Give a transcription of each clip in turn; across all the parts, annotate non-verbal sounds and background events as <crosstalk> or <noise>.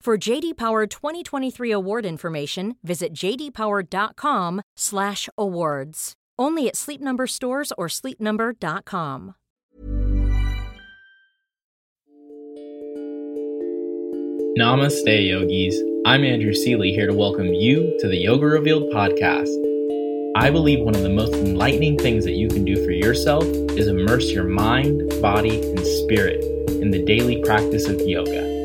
For JD Power 2023 award information, visit jdpower.com/awards. Only at Sleep Number stores or sleepnumber.com. Namaste, yogis. I'm Andrew Seeley here to welcome you to the Yoga Revealed podcast. I believe one of the most enlightening things that you can do for yourself is immerse your mind, body, and spirit in the daily practice of yoga.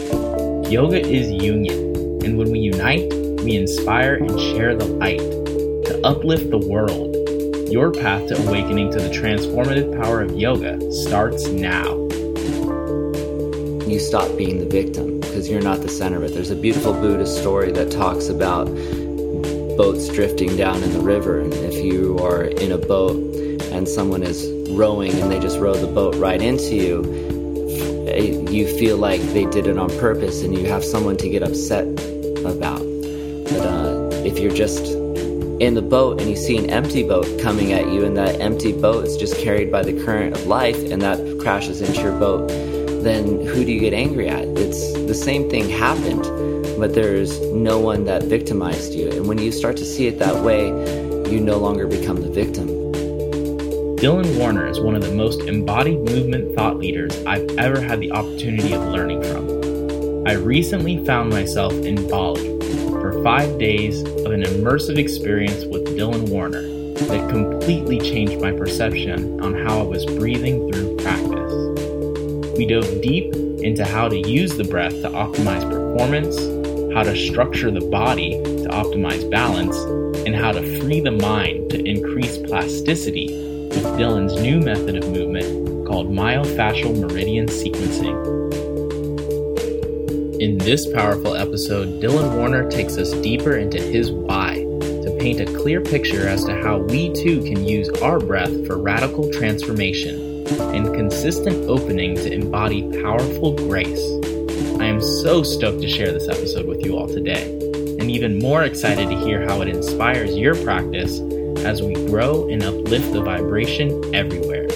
Yoga is union, and when we unite, we inspire and share the light to uplift the world. Your path to awakening to the transformative power of yoga starts now. You stop being the victim because you're not the center of it. There's a beautiful Buddhist story that talks about boats drifting down in the river, and if you are in a boat and someone is rowing and they just row the boat right into you, you feel like they did it on purpose and you have someone to get upset about. But uh, if you're just in the boat and you see an empty boat coming at you and that empty boat is just carried by the current of life and that crashes into your boat, then who do you get angry at? It's the same thing happened, but there's no one that victimized you. And when you start to see it that way, you no longer become the victim. Dylan Werner is one of the most embodied movement thought leaders I've ever had the opportunity of learning from. I recently found myself in Bali for five days of an immersive experience with Dylan Werner that completely changed my perception on how I was breathing through practice. We dove deep into how to use the breath to optimize performance, how to structure the body to optimize balance, and how to free the mind to increase plasticity with Dylan's new method of movement called myofascial meridian sequencing. In this powerful episode, Dylan Werner takes us deeper into his why to paint a clear picture as to how we too can use our breath for radical transformation and consistent opening to embody powerful grace. I am so stoked to share this episode with you all today, and even more excited to hear how it inspires your practice as we grow and uplift the vibration everywhere.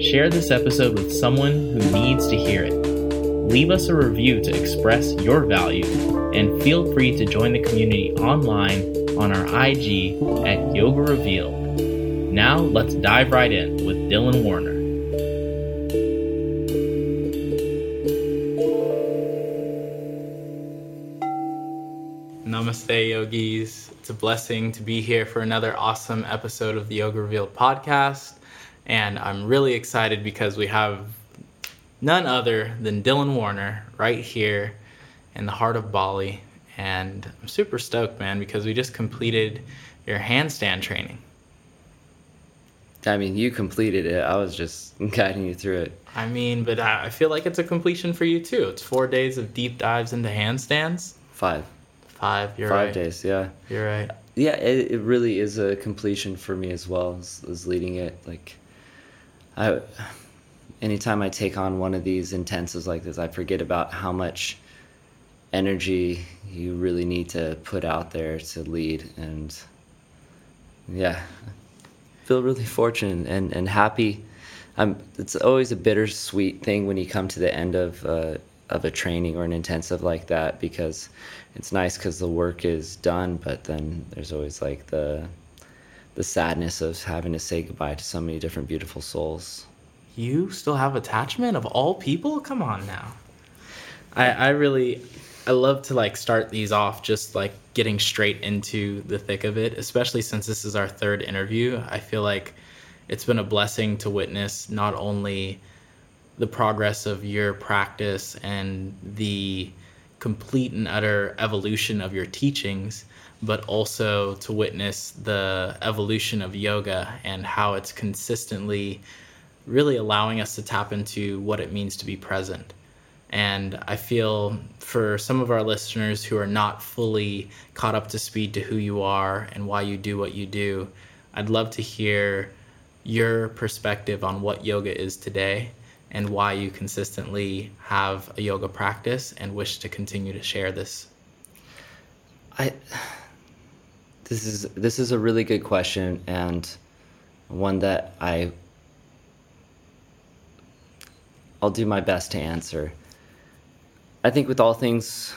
Share this episode with someone who needs to hear it. Leave us a review to express your value, and feel free to join the community online on our IG at Yoga Revealed. Now, let's dive right in with Dylan Werner. Namaste, yogis. It's a blessing to be here for another awesome episode of the Yoga Revealed podcast. And I'm really excited because we have none other than Dylan Werner right here in the heart of Bali. And I'm super stoked, man, because we just completed your handstand training. I mean, you completed it. I was just <laughs> guiding you through it. I mean, but I feel like it's a completion for you too. It's four days of deep dives into handstands. Five. Five. You're Five right. days. Yeah. You're right. Yeah, it, it really is a completion for me as well as, as leading it. Like, I, anytime I take on one of these intensives like this, I forget about how much energy you really need to put out there to lead. And yeah, I feel really fortunate and, and happy. I'm, it's always a bittersweet thing when you come to the end of, uh, of a training or an intensive like that because it's nice because the work is done, but then there's always like the the sadness of having to say goodbye to so many different beautiful souls. You still have attachment of all people? Come on now. I I really I love to like start these off just like getting straight into the thick of it, especially since this is our third interview. I feel like it's been a blessing to witness not only the progress of your practice and the complete and utter evolution of your teachings, but also to witness the evolution of yoga and how it's consistently really allowing us to tap into what it means to be present. And I feel for some of our listeners who are not fully caught up to speed to who you are and why you do what you do, I'd love to hear your perspective on what yoga is today and why you consistently have a yoga practice and wish to continue to share this. I this is this is a really good question and one that I I'll do my best to answer. I think with all things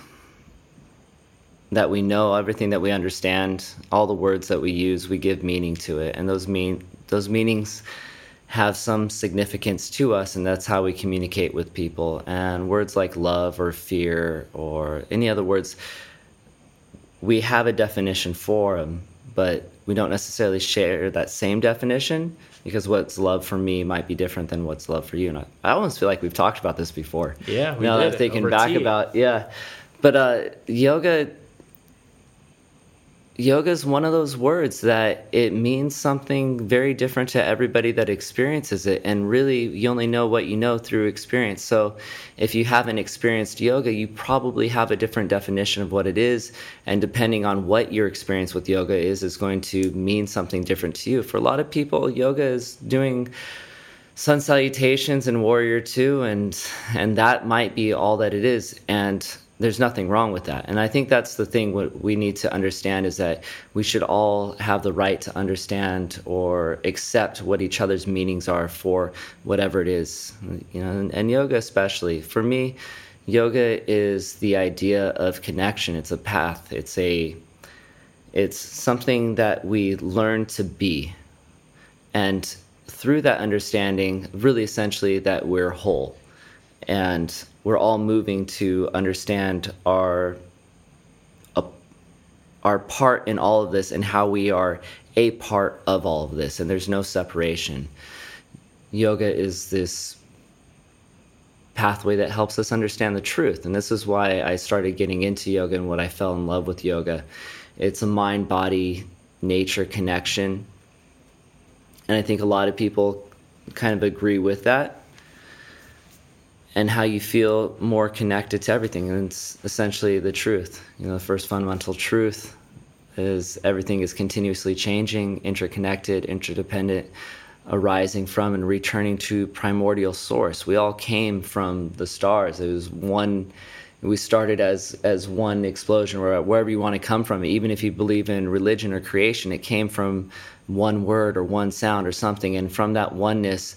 that we know, everything that we understand, all the words that we use, we give meaning to it, and those mean those meanings have some significance to us, and that's how we communicate with people. And words like love or fear or any other words, we have a definition for them, but we don't necessarily share that same definition because what's love for me might be different than what's love for you. And I, I almost feel like we've talked about this before. Yeah, we now did. that I'm thinking back tea. about yeah, but uh, yoga. Yoga is one of those words that it means something very different to everybody that experiences it. And really, you only know what you know through experience. So, if you haven't experienced yoga, you probably have a different definition of what it is. And depending on what your experience with yoga is, is going to mean something different to you. For a lot of people, yoga is doing sun salutations and warrior two and and that might be all that it is and there's nothing wrong with that. And I think that's the thing what we need to understand is that we should all have the right to understand or accept what each other's meanings are for whatever it is. You know, and, and yoga especially. For me, yoga is the idea of connection. It's a path. It's a it's something that we learn to be. And through that understanding, really essentially that we're whole. And we're all moving to understand our uh, our part in all of this and how we are a part of all of this and there's no separation. Yoga is this pathway that helps us understand the truth and this is why i started getting into yoga and what i fell in love with yoga. It's a mind body nature connection and i think a lot of people kind of agree with that and how you feel more connected to everything. And it's essentially the truth. You know, the first fundamental truth is everything is continuously changing, interconnected, interdependent, arising from and returning to primordial source. We all came from the stars. It was one we started as as one explosion or wherever you want to come from even if you believe in religion or creation it came from one word or one sound or something and from that oneness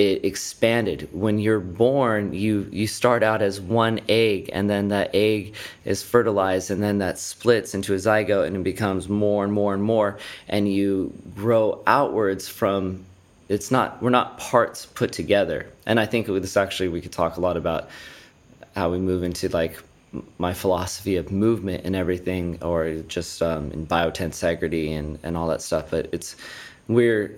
it expanded. When you're born, you you start out as one egg, and then that egg is fertilized, and then that splits into a zygote, and it becomes more and more and more, and you grow outwards from. It's not we're not parts put together, and I think this actually we could talk a lot about how we move into like my philosophy of movement and everything, or just um, in biotensegrity and and all that stuff. But it's we're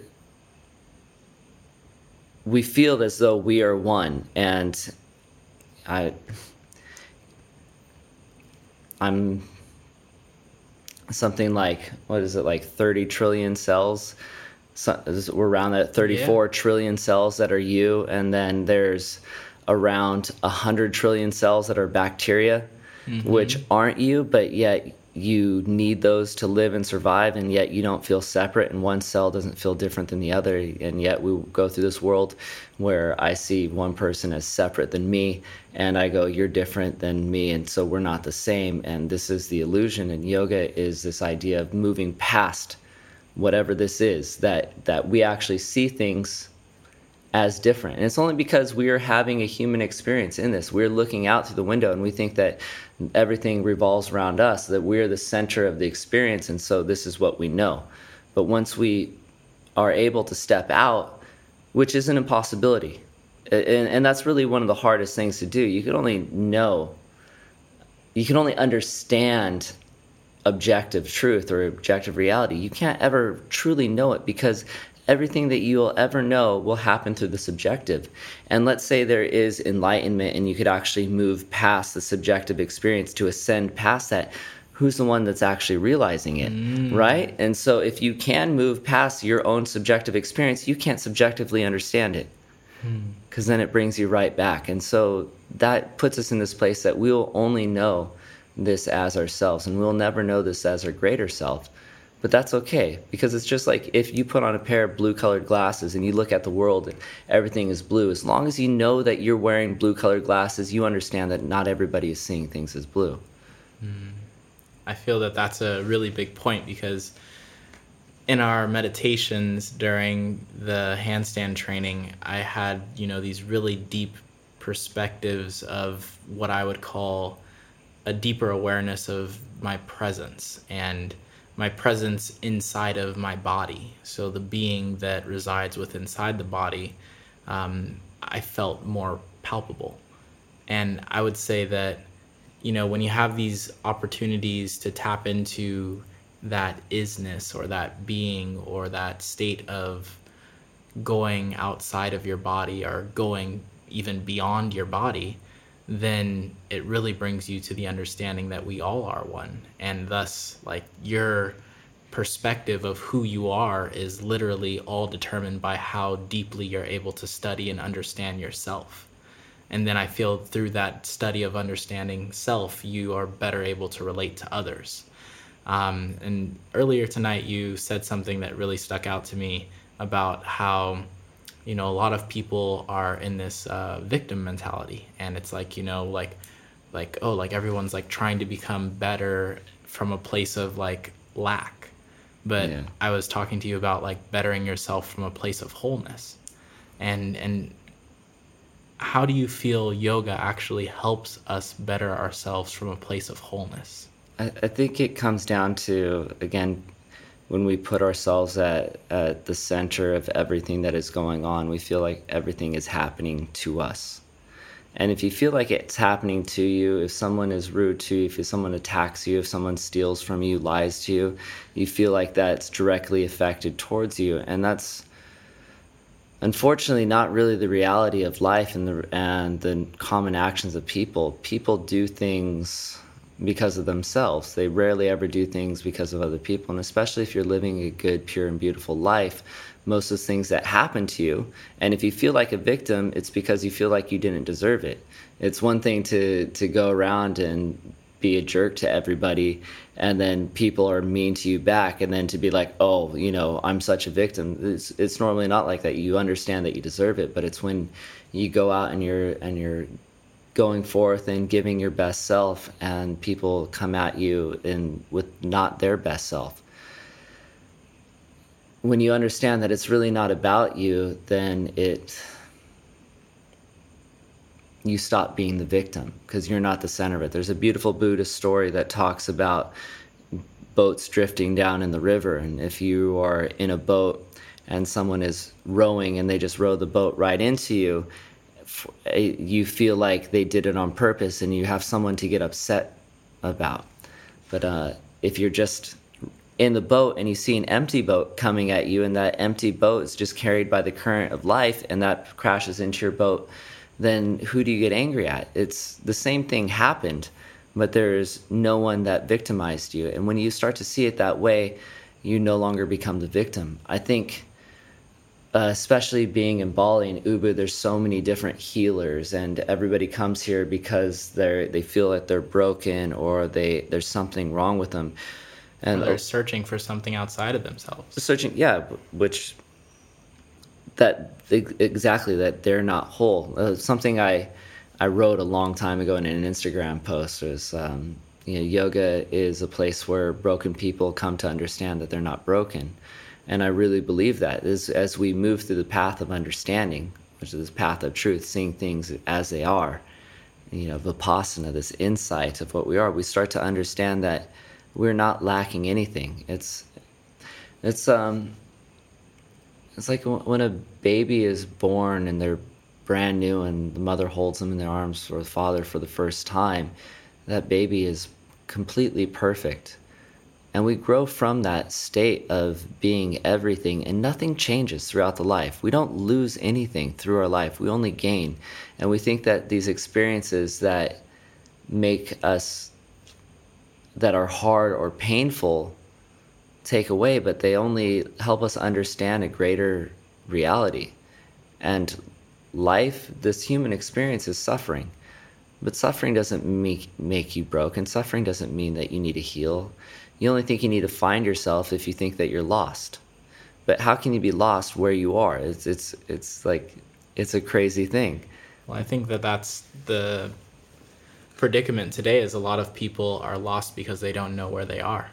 we feel as though we are one and i i'm something like what is it like 30 trillion cells so, we're around that thirty-four yeah. trillion cells that are you and then there's around 100 trillion cells that are bacteria mm-hmm. which aren't you but yet you need those to live and survive, and yet you don't feel separate, and one cell doesn't feel different than the other. And yet we go through this world where I see one person as separate than me, and I go, You're different than me, and so we're not the same. And this is the illusion. And yoga is this idea of moving past whatever this is, that, that we actually see things as different. And it's only because we are having a human experience in this. We're looking out through the window and we think that everything revolves around us, that we're the center of the experience, and so this is what we know. But once we are able to step out, which is an impossibility, and, and that's really one of the hardest things to do. You can only know, you can only understand objective truth or objective reality. You can't ever truly know it because everything that you'll ever know will happen through the subjective. And let's say there is enlightenment and you could actually move past the subjective experience to ascend past that. Who's the one that's actually realizing it, mm. right? And so, if you can move past your own subjective experience, you can't subjectively understand it because mm. then it brings you right back. And so, that puts us in this place that we'll only know this as ourselves, and we'll never know this as our greater self but that's okay because it's just like if you put on a pair of blue colored glasses and you look at the world and everything is blue as long as you know that you're wearing blue colored glasses you understand that not everybody is seeing things as blue mm. i feel that that's a really big point because in our meditations during the handstand training i had you know these really deep perspectives of what i would call a deeper awareness of my presence and my presence inside of my body. So the being that resides within inside the body, um, I felt more palpable. And I would say that, you know, when you have these opportunities to tap into that isness or that being or that state of going outside of your body or going even beyond your body, then it really brings you to the understanding that we all are one. And thus, like, your perspective of who you are is literally all determined by how deeply you're able to study and understand yourself. And then I feel through that study of understanding self, you are better able to relate to others. Um, and earlier tonight, you said something that really stuck out to me about how you know a lot of people are in this uh, victim mentality. And it's like you know like like oh like everyone's like trying to become better from a place of like lack. But yeah. i was talking to you about like bettering yourself from a place of wholeness. And and how do you feel yoga actually helps us better ourselves from a place of wholeness? I, I think it comes down to again when we put ourselves at, at the center of everything that is going on, we feel like everything is happening to us. And if you feel like it's happening to you, if someone is rude to you, if someone attacks you, if someone steals from you, lies to you, you feel like that's directly affected towards you. And that's unfortunately not really the reality of life and the, and the common actions of people. People do things because of themselves. They rarely ever do things because of other people. And especially if you're living a good, pure, and beautiful life, most of the things that happen to you. And if you feel like a victim, it's because you feel like you didn't deserve it. It's one thing to, to go around and be a jerk to everybody and then people are mean to you back and then to be like oh you know i'm such a victim it's, it's normally not like that you understand that you deserve it but it's when you go out and you're and you're going forth and giving your best self and people come at you in with not their best self. When you understand that it's really not about you then it you stop being the victim because you're not the center of it. There's a beautiful buddhist story that talks about boats drifting down in the river and if you are in a boat and someone is rowing and they just row the boat right into you you feel like they did it on purpose and you have someone to get upset about. But uh, if you're just in the boat and you see an empty boat coming at you and that empty boat is just carried by the current of life and that crashes into your boat, then who do you get angry at? It's the same thing happened, but there's no one that victimized you. And when you start to see it that way, you no longer become the victim. I think uh, especially being in Bali and Ubud, there's so many different healers, and everybody comes here because they're they feel that they're broken or they there's something wrong with them, and or they're searching for something outside of themselves. Searching, yeah, which that exactly that they're not whole. Uh, something I I wrote a long time ago in an Instagram post was. Um, you know, yoga is a place where broken people come to understand that they're not broken and I really believe that as, as we move through the path of understanding, which is this path of truth, seeing things as they are, you know, vipassana, this insight of what we are, we start to understand that we're not lacking anything. It's, it's, um, it's like when a baby is born and they're brand new and the mother holds them in their arms or the father for the first time. That baby is completely perfect and we grow from that state of being everything, and nothing changes throughout the life. We don't lose anything through our life, we only gain. And we think that these experiences that make us, that are hard or painful, take away, but they only help us understand a greater reality. And life, this human experience, is suffering. But suffering doesn't make, make you broken. Suffering doesn't mean that you need to heal you only think you need to find yourself if you think that you're lost. But how can you be lost where you are? It's it's it's like it's a crazy thing. Well, I think that that's the predicament today is a lot of people are lost because they don't know where they are.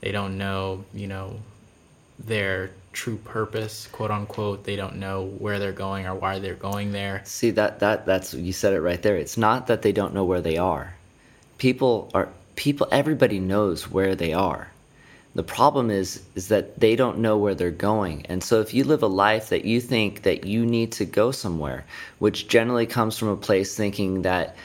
They don't know, you know, their true purpose, quote unquote. They don't know where they're going or why they're going there. See that that that's you said it right there. It's not that they don't know where they are. People are people everybody knows where they are. The problem is is that they don't know where they're going. And so if you live a life that you think that you need to go somewhere which generally comes from a place thinking that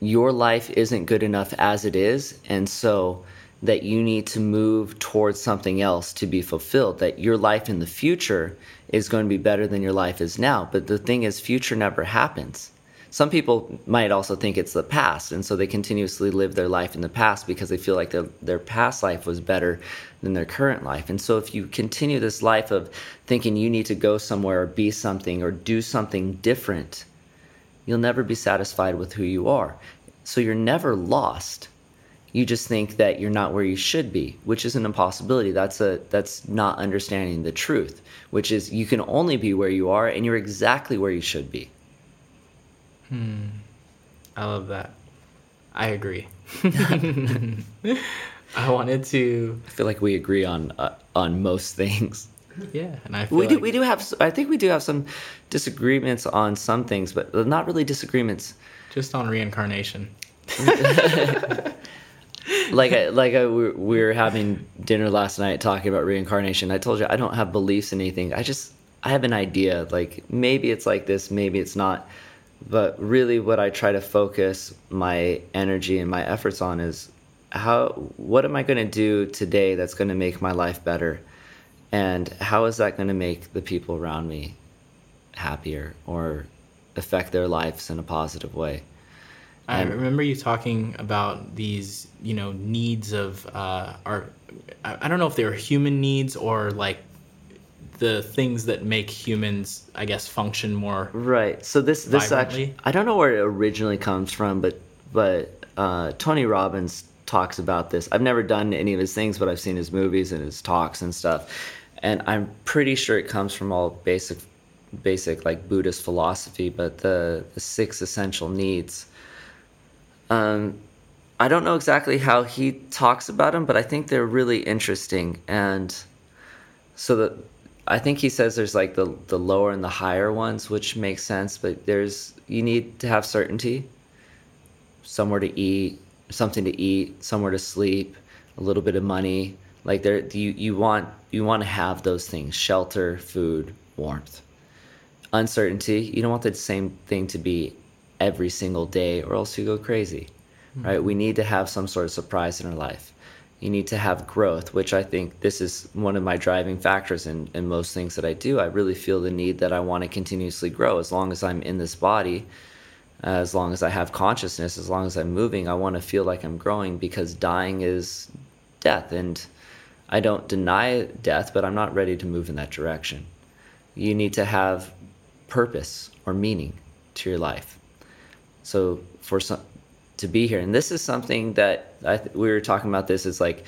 your life isn't good enough as it is and so that you need to move towards something else to be fulfilled that your life in the future is going to be better than your life is now. But the thing is future never happens some people might also think it's the past, and so they continuously live their life in the past because they feel like their, their past life was better than their current life. And so if you continue this life of thinking you need to go somewhere or be something or do something different, you'll never be satisfied with who you are. So you're never lost. You just think that you're not where you should be, which is an impossibility. That's a that's not understanding the truth, which is you can only be where you are and you're exactly where you should be. Hmm. I love that. I agree. <laughs> <laughs> I wanted to. I feel like we agree on uh, on most things. Yeah, and I we like... do we do have I think we do have some disagreements on some things, but not really disagreements. Just on reincarnation. <laughs> like I, like I, we were having dinner last night talking about reincarnation. I told you I don't have beliefs in anything. I just I have an idea. Like maybe it's like this, maybe it's not but really what i try to focus my energy and my efforts on is how what am i going to do today that's going to make my life better and how is that going to make the people around me happier or affect their lives in a positive way I remember you talking about these, you know, needs of uh, our. I don't know if they were human needs or like the things that make humans, I guess, function more. Right. So this this vibrantly. actually, I don't know where it originally comes from, but but uh, Tony Robbins talks about this. I've never done any of his things, but I've seen his movies and his talks and stuff, and I'm pretty sure it comes from all basic basic like Buddhist philosophy. But the the six essential needs. Um, I don't know exactly how he talks about them, but I think they're really interesting and so that I think he says there's like the the lower and the higher ones, which makes sense. But there's you need to have certainty, somewhere to eat, something to eat, somewhere to sleep, a little bit of money. Like there, you you want you want to have those things: shelter, food, warmth. Uncertainty. You don't want the same thing to be every single day, or else you go crazy, mm-hmm. right? We need to have some sort of surprise in our life you need to have growth, which I think this is one of my driving factors in, in most things that I do. I really feel the need that I want to continuously grow as long as I'm in this body, as long as I have consciousness, as long as I'm moving, I want to feel like I'm growing because dying is death. And I don't deny death, but I'm not ready to move in that direction. You need to have purpose or meaning to your life. So for some to be here, and this is something that th- we were talking about. This is like,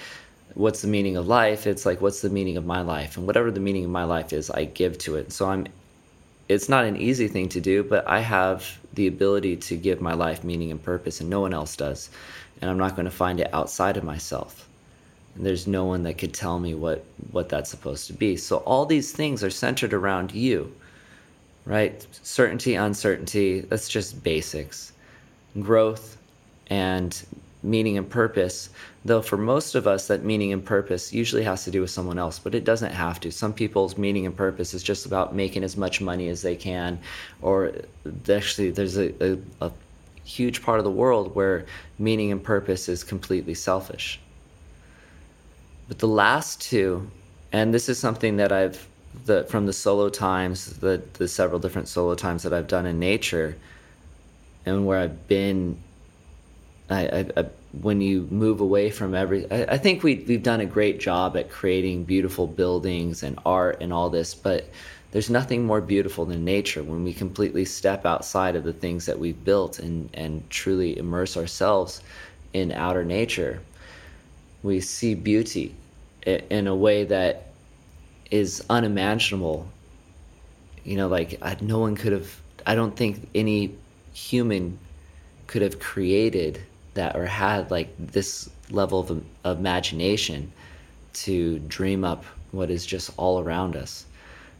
what's the meaning of life? It's like, what's the meaning of my life? And whatever the meaning of my life is, I give to it. So I'm. It's not an easy thing to do, but I have the ability to give my life meaning and purpose, and no one else does. And I'm not going to find it outside of myself. And there's no one that could tell me what what that's supposed to be. So all these things are centered around you right? Certainty, uncertainty, that's just basics. Growth and meaning and purpose, though for most of us, that meaning and purpose usually has to do with someone else, but it doesn't have to. Some people's meaning and purpose is just about making as much money as they can, or actually, there's a, a, a huge part of the world where meaning and purpose is completely selfish. But the last two, and this is something that I've the from the solo times, the the several different solo times that I've done in nature, and where I've been, I, I, I when you move away from every, I, think we we've done a great job at creating beautiful buildings and art and all this, but there's nothing more beautiful than nature when we completely step outside of the things that we've built and and truly immerse ourselves in outer nature. We see beauty in a way that is unimaginable. You know, like I, no one could have. I don't think any human could have created that or had like this level of, of imagination to dream up what is just all around us.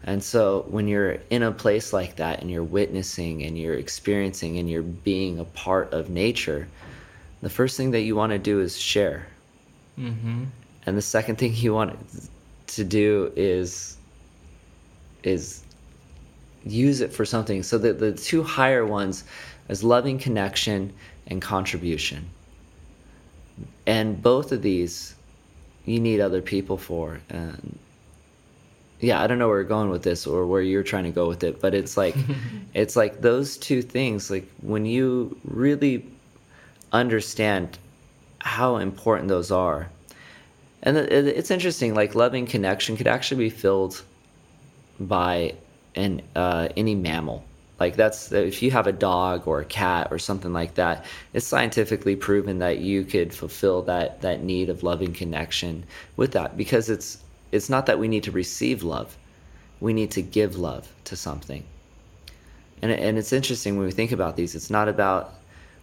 And so when you're in a place like that and you're witnessing and you're experiencing and you're being a part of nature, the first thing that you want to do is share. Mm-hmm. And the second thing you want to do is is use it for something. So the the two higher ones is loving connection and contribution. And both of these you need other people for. And yeah, I don't know where we're going with this or where you're trying to go with it, but it's like <laughs> it's like those two things like when you really understand how important those are and it's interesting like loving connection could actually be filled by an uh, any mammal like that's if you have a dog or a cat or something like that it's scientifically proven that you could fulfill that that need of loving connection with that. Because it's it's not that we need to receive love. We need to give love to something. And and it's interesting when we think about these it's not about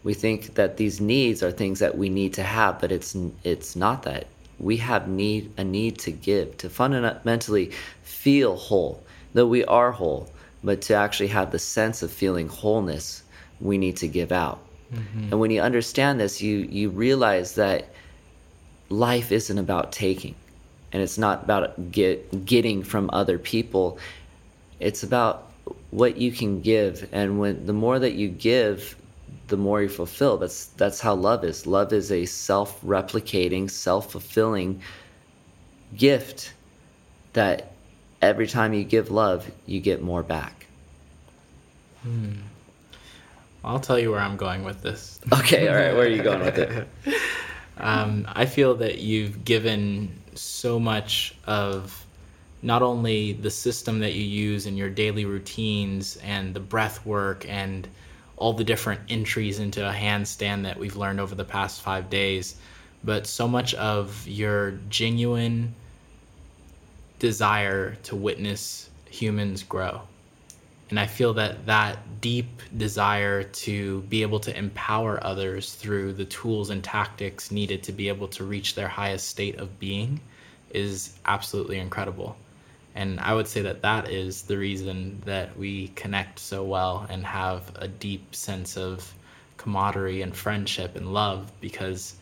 we think that these needs are things that we need to have but it's it's not that. We have need a need to give to fundamentally feel whole though we are whole but to actually have the sense of feeling wholeness we need to give out mm-hmm. and when you understand this you you realize that life isn't about taking and it's not about get getting from other people it's about what you can give and when the more that you give the more you fulfill. That's that's how love is. Love is a self-replicating, self-fulfilling gift that every time you give love, you get more back. Hmm. I'll tell you where I'm going with this. <laughs> Okay, all right. Where are you going with it? <laughs> um, I feel that you've given so much of not only the system that you use in your daily routines and the breath work and all the different entries into a handstand that we've learned over the past five days, but so much of your genuine desire to witness humans grow. And I feel that that deep desire to be able to empower others through the tools and tactics needed to be able to reach their highest state of being is absolutely incredible. And I would say that that is the reason that we connect so well and have a deep sense of camaraderie and friendship and love because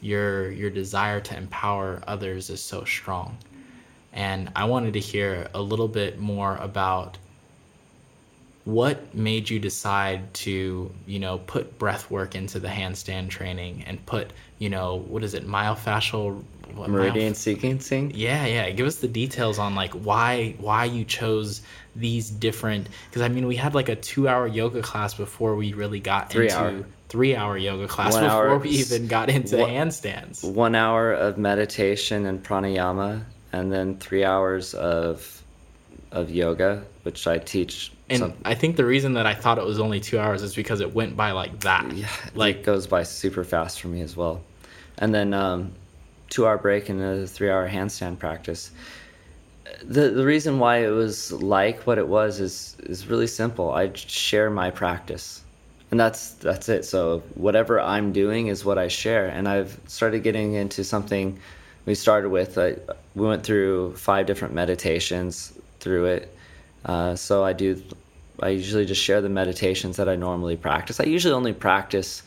your your desire to empower others is so strong. And I wanted to hear a little bit more about what made you decide to, you know, put breath work into the handstand training and put, you know, what is it, myofascial what, meridian sequencing yeah yeah give us the details on like why why you chose these different because i mean we had like a two hour yoga class before we really got three into hour. three hour yoga class One before hour- we even got into One- handstands. one hour of meditation and pranayama, and then three hours of of yoga, which I teach. And some, I think the reason that I thought it was only two hours is because it went by like that. yeah, like it goes by super fast for me as well. And then um, two hour break and a three hour handstand practice. The the reason why it was like what it was is is really simple. I share my practice. And that's that's it. So whatever I'm doing is what I share. And I've started getting into something we started with. I, we went through five different meditations through it. Uh, so I do. I usually just share the meditations that I normally practice. I usually only practice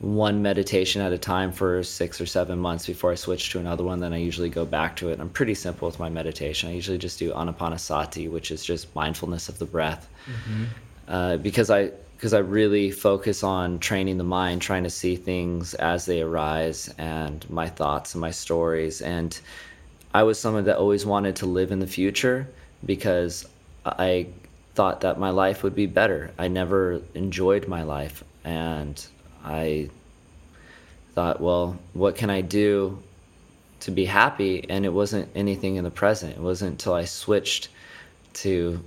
one meditation at a time for six or seven months before I switch to another one. Then I usually go back to it. I'm pretty simple with my meditation. I usually just do anapanasati, which is just mindfulness of the breath, uh, because I because I really focus on training the mind, trying to see things as they arise, and my thoughts and my stories. And I was someone that always wanted to live in the future because I thought that my life would be better. I never enjoyed my life, and I thought, well, what can I do to be happy? And it wasn't anything in the present. It wasn't until I switched to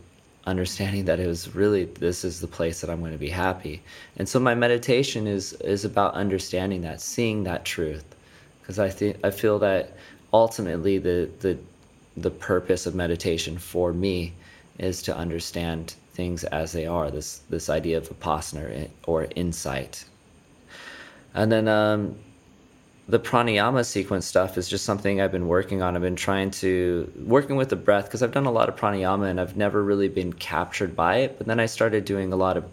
understanding that it was really this is the place that I'm going to be happy. And so my meditation is is about understanding that, seeing that truth, because I think I feel that ultimately the the the purpose of meditation for me is to understand things as they are. This this idea of vipassana or insight. And then um, the pranayama sequence stuff is just something I've been working on. I've been trying to working with the breath because I've done a lot of pranayama and I've never really been captured by it. But then I started doing a lot of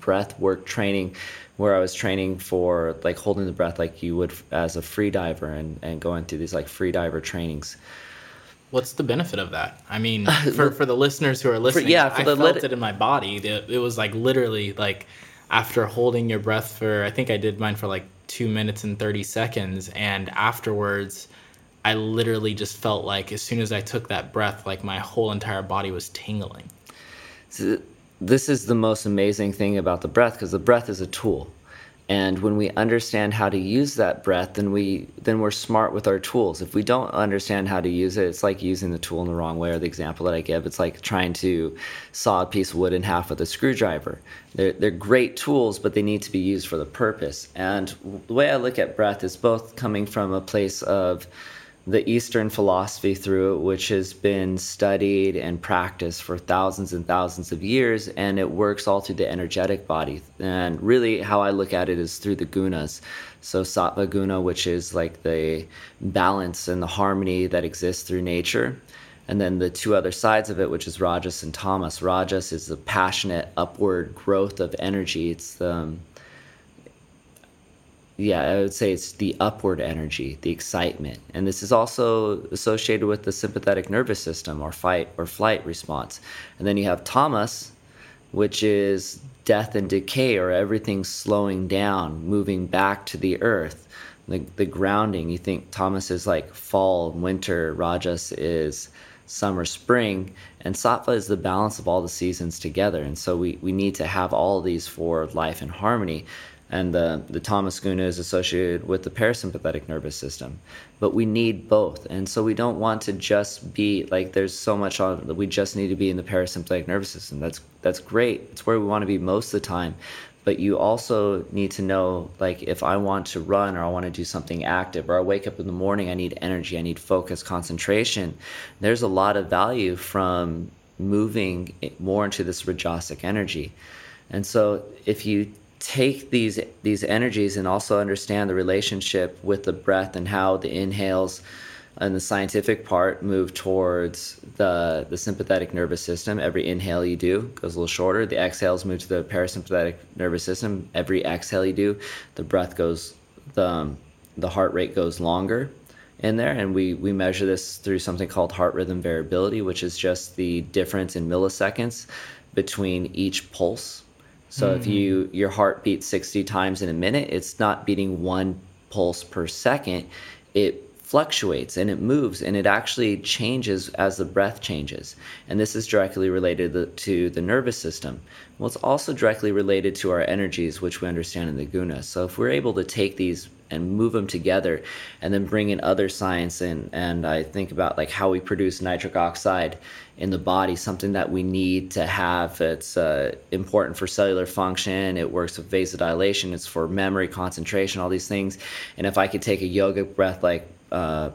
breath work training where I was training for like holding the breath like you would as a free diver and, and going through these like free diver trainings. What's the benefit of that? I mean, <laughs> for, for the listeners who are listening, yeah, for I the felt lit- it in my body. It was like literally like after holding your breath for, I think I did mine for like two minutes and 30 seconds. And afterwards, I literally just felt like as soon as I took that breath, like my whole entire body was tingling. So this is the most amazing thing about the breath because the breath is a tool and when we understand how to use that breath then we then we're smart with our tools. If we don't understand how to use it it's like using the tool in the wrong way or the example that i give. It's like trying to saw a piece of wood in half with a screwdriver. They're, they're great tools but they need to be used for the purpose. And the way i look at breath is both coming from a place of the Eastern philosophy through it, which has been studied and practiced for thousands and thousands of years, and it works all through the energetic body. And really, how I look at it is through the gunas. So, sattva guna, which is like the balance and the harmony that exists through nature. And then the two other sides of it, which is rajas and tamas. Rajas is the passionate upward growth of energy. It's the yeah, I would say it's the upward energy, the excitement. And this is also associated with the sympathetic nervous system or fight or flight response. And then you have tamas, which is death and decay or everything slowing down, moving back to the earth. The, the grounding, you think tamas is like fall, winter, rajas is summer, spring, and sattva is the balance of all the seasons together. And so we, we need to have all these for life in harmony and the, the tamas guna is associated with the parasympathetic nervous system. But we need both. And so we don't want to just be like there's so much on that we just need to be in the parasympathetic nervous system. That's that's great. It's where we want to be most of the time. But you also need to know like if I want to run or I want to do something active or I wake up in the morning, I need energy, I need focus, concentration. There's a lot of value from moving more into this rajasic energy. And so if you take these these energies and also understand the relationship with the breath and how the inhales and the scientific part move towards the the sympathetic nervous system. Every inhale you do goes a little shorter. The exhales move to the parasympathetic nervous system. Every exhale you do, the breath goes the um, the heart rate goes longer in there and we we measure this through something called heart rhythm variability which is just the difference in milliseconds between each pulse so if mm. you your heart beats 60 times in a minute, it's not beating one pulse per second. It fluctuates and it moves and it actually changes as the breath changes. And this is directly related to the nervous system. Well, it's also directly related to our energies, which we understand in the guna. So if we're able to take these and move them together and then bring in other science and and I think about like how we produce nitric oxide in the body something that we need to have. It's uh, important for cellular function. It works with vasodilation. It's for memory concentration all these things. And if I could take a yoga breath like uh,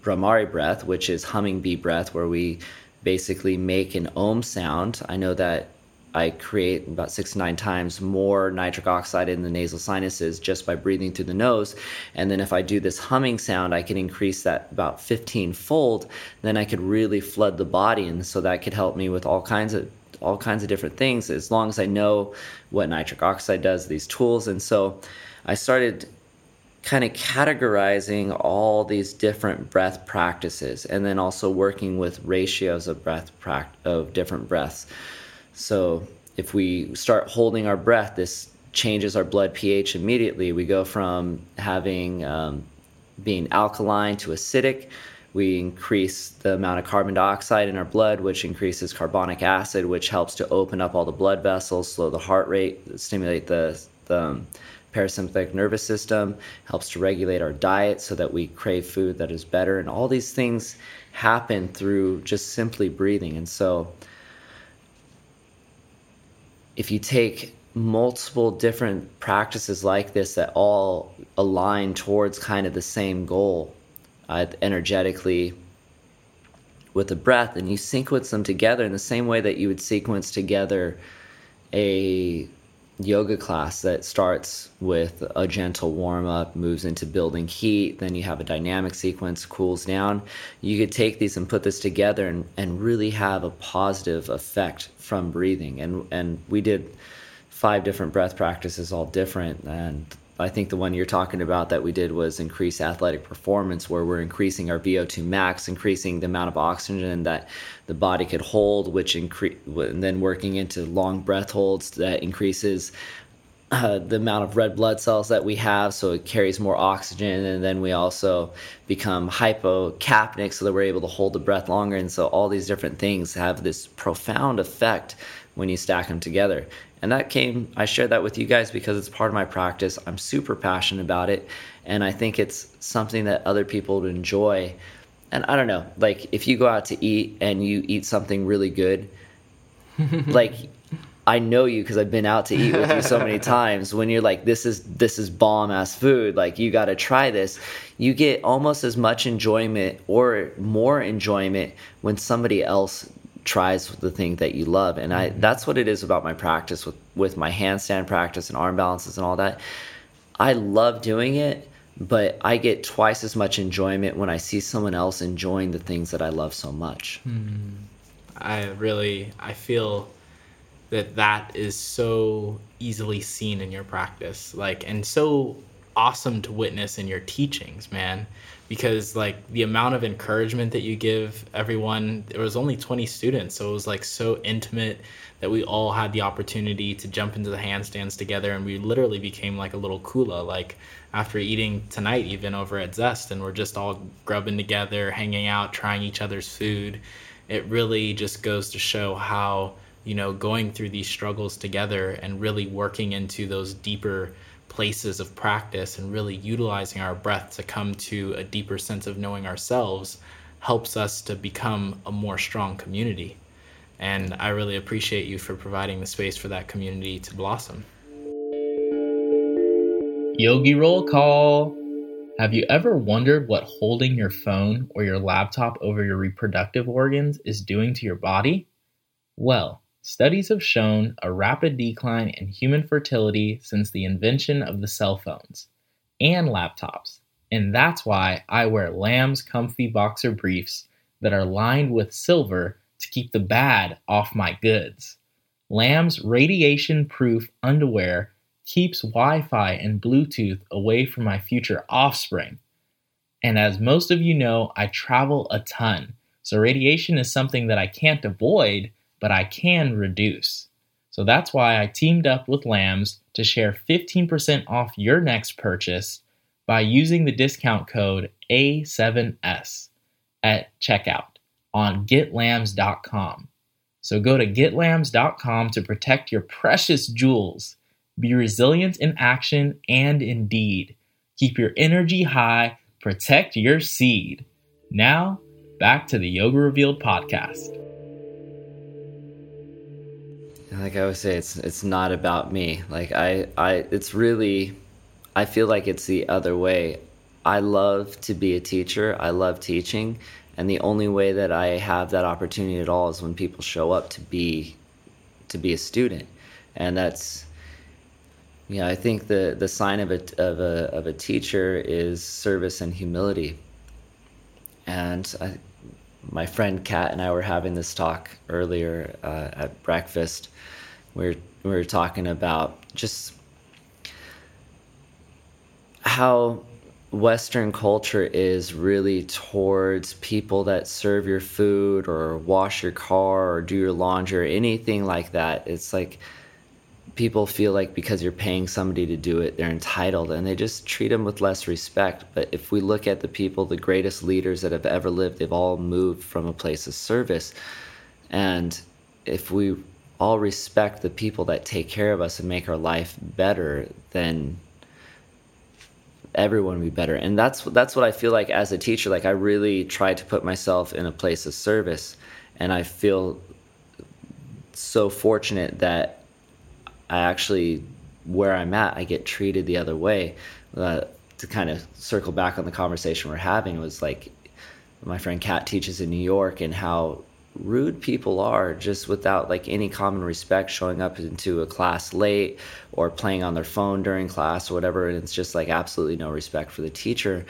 Bhramari breath, which is humming bee breath, where we basically make an om sound. I know that I create about six to nine times more nitric oxide in the nasal sinuses just by breathing through the nose. And then if I do this humming sound, I can increase that about 15 fold. Then I could really flood the body. And so that could help me with all kinds of all kinds of different things as long as I know what nitric oxide does, these tools. And so I started kind of categorizing all these different breath practices and then also working with ratios of breath of different breaths so if we start holding our breath this changes our blood ph immediately we go from having um, being alkaline to acidic we increase the amount of carbon dioxide in our blood which increases carbonic acid which helps to open up all the blood vessels slow the heart rate stimulate the, the um, parasympathetic nervous system, helps to regulate our diet so that we crave food that is better. And all these things happen through just simply breathing. And so, if you take multiple different practices like this that all align towards kind of the same goal uh, energetically with the breath and you sequence them together in the same way that you would sequence together a yoga class that starts with a gentle warm up, moves into building heat, then you have a dynamic sequence, cools down. You could take these and put this together and, and really have a positive effect from breathing. And and we did five different breath practices, all different, and I think the one you're talking about that we did was increase athletic performance, where we're increasing our VO2 max, increasing the amount of oxygen that the body could hold, which increase, and then working into long breath holds that increases uh, the amount of red blood cells that we have, so it carries more oxygen, and then we also become hypocapnic, so that we're able to hold the breath longer. And so all these different things have this profound effect when you stack them together. And that came, I shared that with you guys because it's part of my practice. I'm super passionate about it. And I think it's something that other people would enjoy. And I don't know, like if you go out to eat and you eat something really good, <laughs> like I know you because I've been out to eat with you so many <laughs> times. When you're like, this is this is bomb ass food, like you got to try this. You get almost as much enjoyment or more enjoyment when somebody else tries the thing that you love and i mm-hmm. that's what it is about my practice with with my handstand practice and arm balances and all that i love doing it but i get twice as much enjoyment when i see someone else enjoying the things that i love so much mm. i really i feel that that is so easily seen in your practice like and so awesome to witness in your teachings man because like the amount of encouragement that you give everyone there was only 20 students so it was like so intimate that we all had the opportunity to jump into the handstands together and we literally became like a little kula like after eating tonight even over at zest and we're just all grubbing together hanging out trying each other's food. It really just goes to show how you know going through these struggles together and really working into those deeper places of practice and really utilizing our breath to come to a deeper sense of knowing ourselves helps us to become a more strong community. And I really appreciate you for providing the space for that community to blossom. Yogi roll call. Have you ever wondered what holding your phone or your laptop over your reproductive organs is doing to your body? Well, Studies have shown a rapid decline in human fertility since the invention of the cell phones and laptops. And that's why I wear Lamb's comfy boxer briefs that are lined with silver to keep the bad off my goods. Lamb's radiation proof underwear keeps Wi Fi and Bluetooth away from my future offspring. And as most of you know, I travel a ton, so radiation is something that I can't avoid but I can reduce. So that's why I teamed up with Lambs to share 15% off your next purchase by using the discount code A7S at checkout on getlambs.com. So go to getlambs.com to protect your precious jewels. Be resilient in action and in deed. Keep your energy high, protect your seed. Now, back to the Yoga Revealed podcast. Like I always say, it's it's not about me. Like I, I it's really I feel like it's the other way. I love to be a teacher. I love teaching and the only way that I have that opportunity at all is when people show up to be to be a student, and that's yeah. I think the the sign of a of a of a teacher is service and humility. And I, my friend Kat and I were having this talk earlier uh, at breakfast. We are we were talking about just how Western culture is really towards people that serve your food or wash your car or do your laundry or anything like that. It's like people feel like because you're paying somebody to do it, they're entitled and they just treat them with less respect. But if we look at the people, the greatest leaders that have ever lived, they've all moved from a place of service. And if we all respect the people that take care of us and make our life better, then everyone would be better and that's that's what i feel like as a teacher like i really try to put myself in a place of service and i feel so fortunate that i actually where i'm at i get treated the other way. Uh, to kind of circle back on the conversation we're having was like my friend kat teaches in new york and how rude people are just without like any common respect showing up into a class late or playing on their phone during class or whatever and it's just like absolutely no respect for the teacher.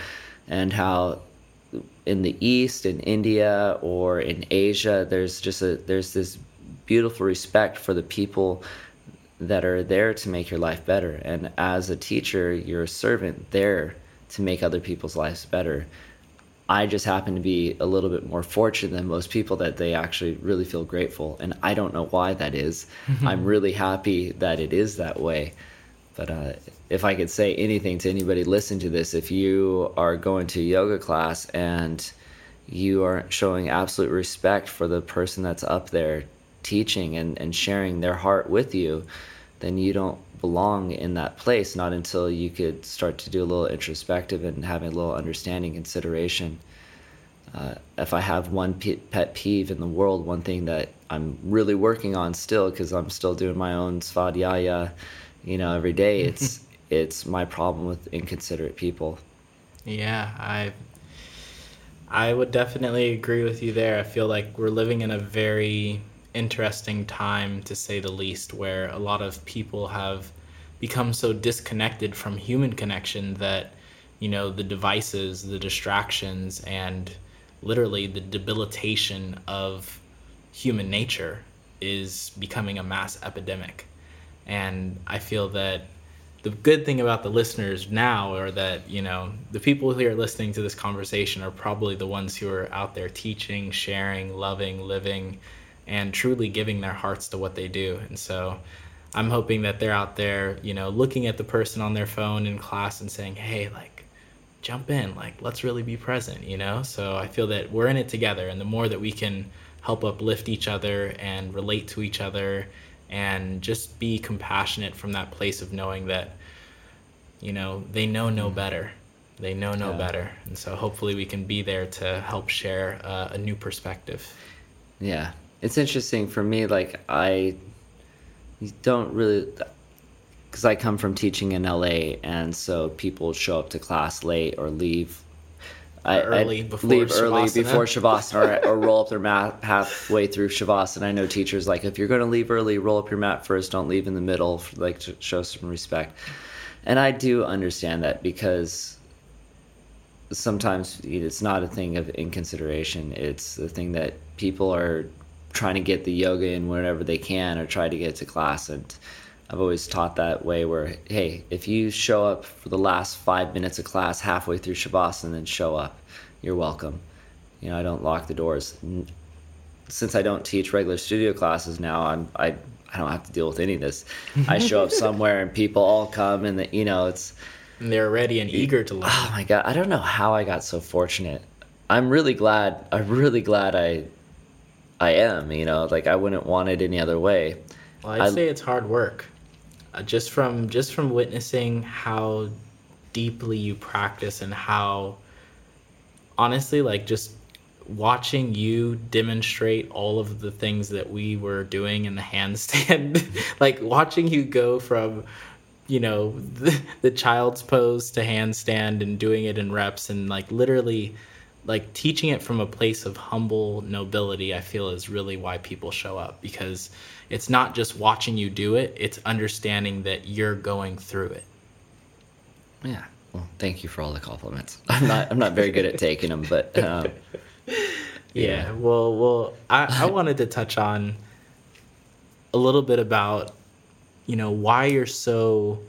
And how in the east in india or in asia there's just a there's this beautiful respect for the people that are there to make your life better and as a teacher you're a servant there to make other people's lives better I just happen to be a little bit more fortunate than most people that they actually really feel grateful. And I don't know why that is. <laughs> I'm really happy that it is that way. But uh, if I could say anything to anybody listening to this, if you are going to yoga class and you are showing absolute respect for the person that's up there teaching and, and sharing their heart with you, then you don't belong in that place, not until you could start to do a little introspective and having a little understanding, consideration. Uh, if I have one pet peeve in the world, one thing that I'm really working on still, because I'm still doing my own svadhyaya, you know, every day, <laughs> it's it's my problem with inconsiderate people. Yeah, I I would definitely agree with you there. I feel like we're living in a very interesting time, to say the least, where a lot of people have become so disconnected from human connection that, you know, the devices, the distractions, and literally the debilitation of human nature is becoming a mass epidemic. And I feel that the good thing about the listeners now are that you know the people who are listening to this conversation are probably the ones who are out there teaching sharing loving living and truly giving their hearts to what they do. And so I'm hoping that they're out there, you know, looking at the person on their phone in class and saying, hey, like, jump in, like, let's really be present, you know? So I feel that we're in it together. And the more that we can help uplift each other and relate to each other and just be compassionate from that place of knowing that, you know, they know no mm. better. They know no yeah. better. And so hopefully we can be there to help share uh, a new perspective. Yeah, it's interesting for me. Like I don't really, because I come from teaching in LA, and so people show up to class late or leave. I, early before leave shavasana. early before shavasana or, or roll up their mat halfway through shavasana. I know teachers like if you're going to leave early, roll up your mat first. Don't leave in the middle, for, like to show some respect. And I do understand that because sometimes it's not a thing of inconsideration. It's the thing that people are trying to get the yoga in whenever they can or try to get to class and I've always taught that way where hey if you show up for the last five minutes of class halfway through Shavasana and then show up you're welcome you know I don't lock the doors since I don't teach regular studio classes now I'm I I don't have to deal with any of this <laughs> I show up somewhere and people all come and the, you know it's and they're ready and eager to learn. Oh my god, I don't know how I got so fortunate. I'm really glad. I'm really glad I I am. You know, like I wouldn't want it any other way. Well, I'd I- say it's hard work. Uh, just from just from witnessing how deeply you practice and how honestly like just watching you demonstrate all of the things that we were doing in the <laughs> handstand <laughs> like watching you go from you know <laughs> the, the child's pose to handstand and doing it in reps and like literally like teaching it from a place of humble nobility i feel is really why people show up because it's not just watching you do it it's understanding that you're going through it Yeah. Well, thank you for all the compliments. <laughs> I'm not. I'm not very good at taking them, but um, <laughs> yeah well well I, I wanted to touch on a little bit about you know why you're so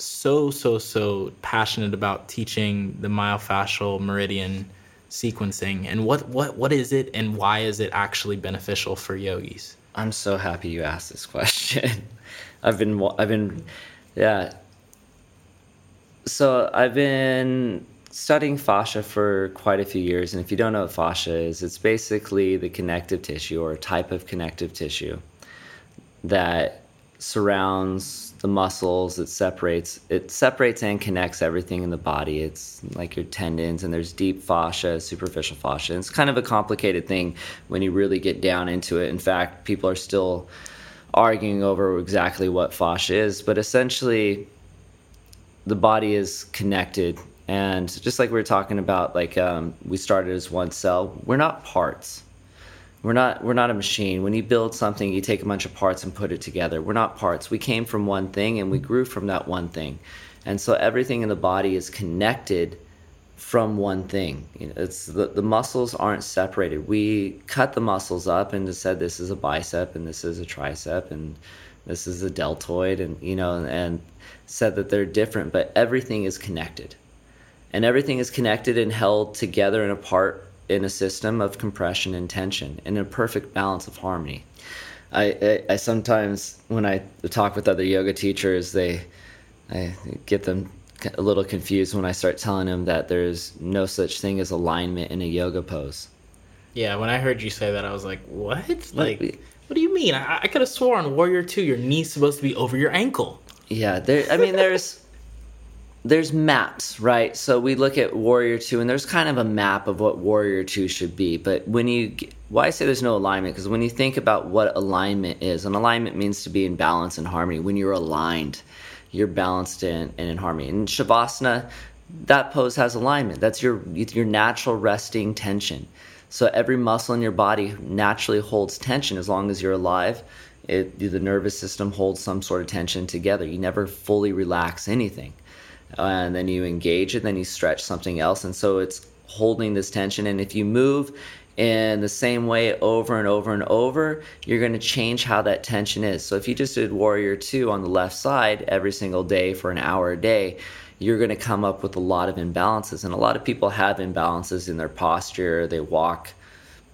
so so so passionate about teaching the myofascial meridian sequencing and what what what is it and why is it actually beneficial for yogis I'm so happy you asked this question. <laughs> I've been. I've been. Yeah. So I've been studying fascia for quite a few years, and if you don't know what fascia is, it's basically the connective tissue or a type of connective tissue that surrounds the muscles it separates it separates and connects everything in the body. It's like your tendons and there's deep fascia superficial fascia. It's kind of a complicated thing when you really get down into it. In fact people are still arguing over exactly what fascia is but essentially the body is connected. And just like we were talking about like um, we started as one cell we're not parts we're not we're not a machine. When you build something, you take a bunch of parts and put it together. We're not parts. We came from one thing and we grew from that one thing. And so everything in the body is connected from one thing. You know, it's the, the muscles aren't separated. We cut the muscles up and just said this is a bicep and this is a tricep and this is a deltoid and you know and said that they're different, but everything is connected. And everything is connected and held together and apart in a system of compression and tension in a perfect balance of harmony. I, I, I sometimes when I talk with other yoga teachers, they I get them a little confused when I start telling them that there's no such thing as alignment in a yoga pose. yeah when i heard you say that i was like what like what do you mean i, I could have sworn warrior 2 your knee's supposed to be over your ankle Yeah, there. I mean, there's <laughs> there's maps, right? So we look at Warrior Two, and there's kind of a map of what Warrior Two should be. But when you, why I say there's no alignment, because when you think about what alignment is, an alignment means to be in balance and harmony. When you're aligned, you're balanced and, and in harmony. In Shavasana, that pose has alignment. That's your your natural resting tension. So every muscle in your body naturally holds tension as long as you're alive. It, the nervous system holds some sort of tension together. You never fully relax anything. And then you engage it, then you stretch something else. And so it's holding this tension. And if you move in the same way over and over and over, you're going to change how that tension is. So if you just did Warrior 2 on the left side every single day for an hour a day, you're going to come up with a lot of imbalances. And a lot of people have imbalances in their posture, they walk